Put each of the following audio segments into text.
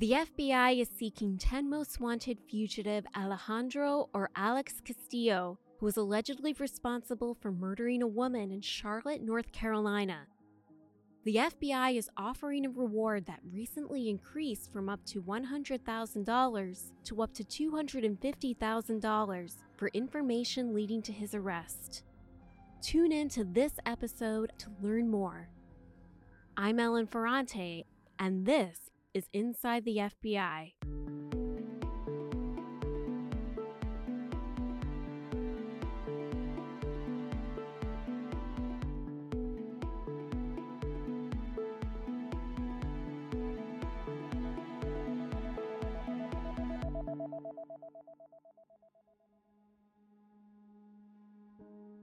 The FBI is seeking 10 most wanted fugitive Alejandro or Alex Castillo, who was allegedly responsible for murdering a woman in Charlotte, North Carolina. The FBI is offering a reward that recently increased from up to $100,000 to up to $250,000 for information leading to his arrest. Tune in to this episode to learn more. I'm Ellen Ferrante, and this is Inside the FBI.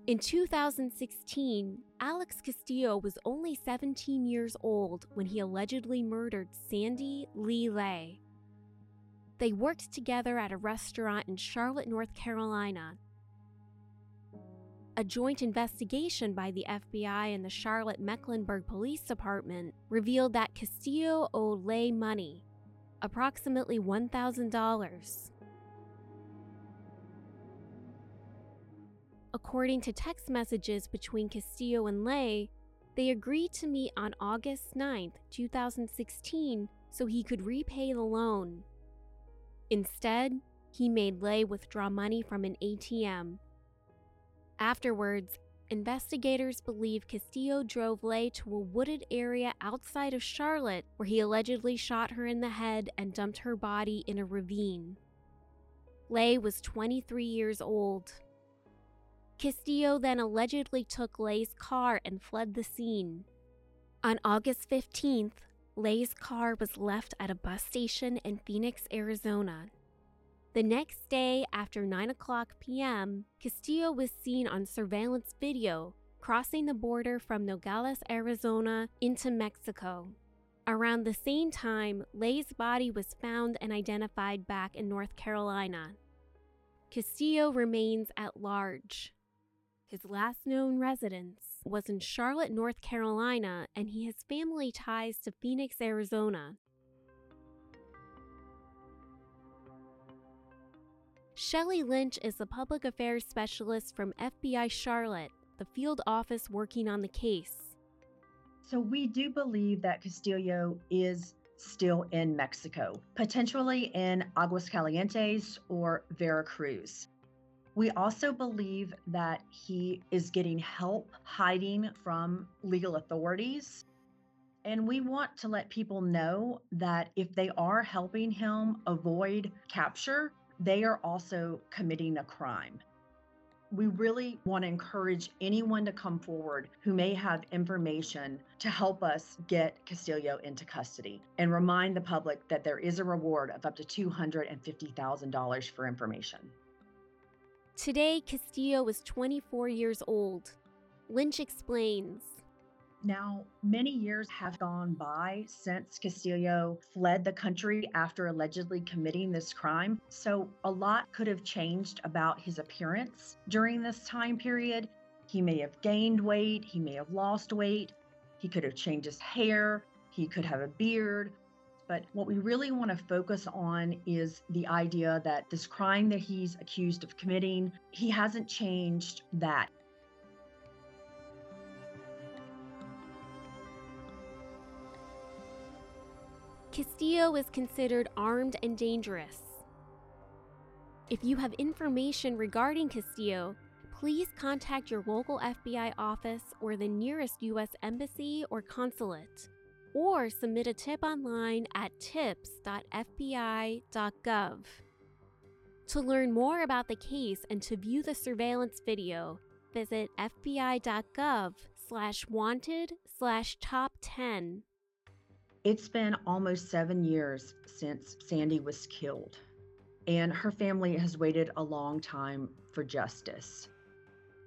In 2016, Alex Castillo was only 17 years old when he allegedly murdered Sandy Lee Ly. They worked together at a restaurant in Charlotte, North Carolina. A joint investigation by the FBI and the Charlotte Mecklenburg Police Department revealed that Castillo owed Ly money, approximately $1,000. According to text messages between Castillo and Ly, they agreed to meet on August 9, 2016, so he could repay the loan. Instead, he made Ly withdraw money from an ATM. Afterwards, investigators believe Castillo drove Ly to a wooded area outside of Charlotte where he allegedly shot her in the head and dumped her body in a ravine. Ly was 23 years old. Castillo then allegedly took Ly's car and fled the scene. On August 15th, Ly's car was left at a bus station in Phoenix, Arizona. The next day, after 9 o'clock p.m., Castillo was seen on surveillance video crossing the border from Nogales, Arizona into Mexico. Around the same time, Ly's body was found and identified back in North Carolina. Castillo remains at large. His last known residence was in Charlotte, North Carolina, and he has family ties to Phoenix, Arizona. Shelley Lynch is the public affairs specialist from FBI Charlotte, the field office working on the case. So, we do believe that Castillo is still in Mexico, potentially in Aguascalientes or Veracruz. We also believe that he is getting help hiding from legal authorities. And we want to let people know that if they are helping him avoid capture, they are also committing a crime. We really want to encourage anyone to come forward who may have information to help us get Castillo into custody and remind the public that there is a reward of up to $250,000 for information. Today, Castillo was 24 years old. Lynch explains. Now, many years have gone by since Castillo fled the country after allegedly committing this crime. So, a lot could have changed about his appearance during this time period. He may have gained weight, he may have lost weight, he could have changed his hair, he could have a beard, but what we really want to focus on is the idea that this crime that he's accused of committing, he hasn't changed that. Castillo is considered armed and dangerous. If you have information regarding Castillo, please contact your local FBI office or the nearest U.S. Embassy or consulate or submit a tip online at tips.fbi.gov. To learn more about the case and to view the surveillance video, visit fbi.gov slash wanted slash top 10. It's been almost seven years since Sandy was killed, and her family has waited a long time for justice.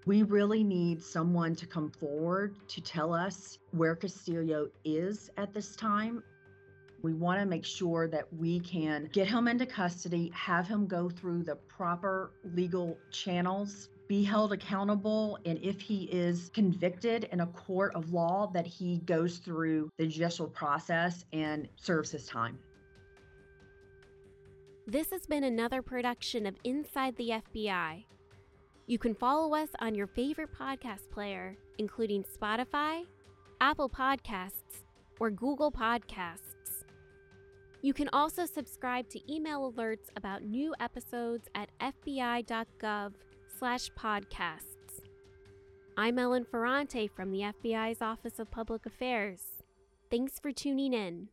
We really need someone to come forward to tell us where Castillo is at this time. We want to make sure that we can get him into custody, have him go through the proper legal channels, be held accountable, and if he is convicted in a court of law, that he goes through the judicial process and serves his time. This has been another production of Inside the FBI. You can follow us on your favorite podcast player, including Spotify, Apple Podcasts, or Google Podcasts. You can also subscribe to email alerts about new episodes at fbi.gov/podcasts. I'm Ellen Ferrante from the FBI's Office of Public Affairs. Thanks for tuning in.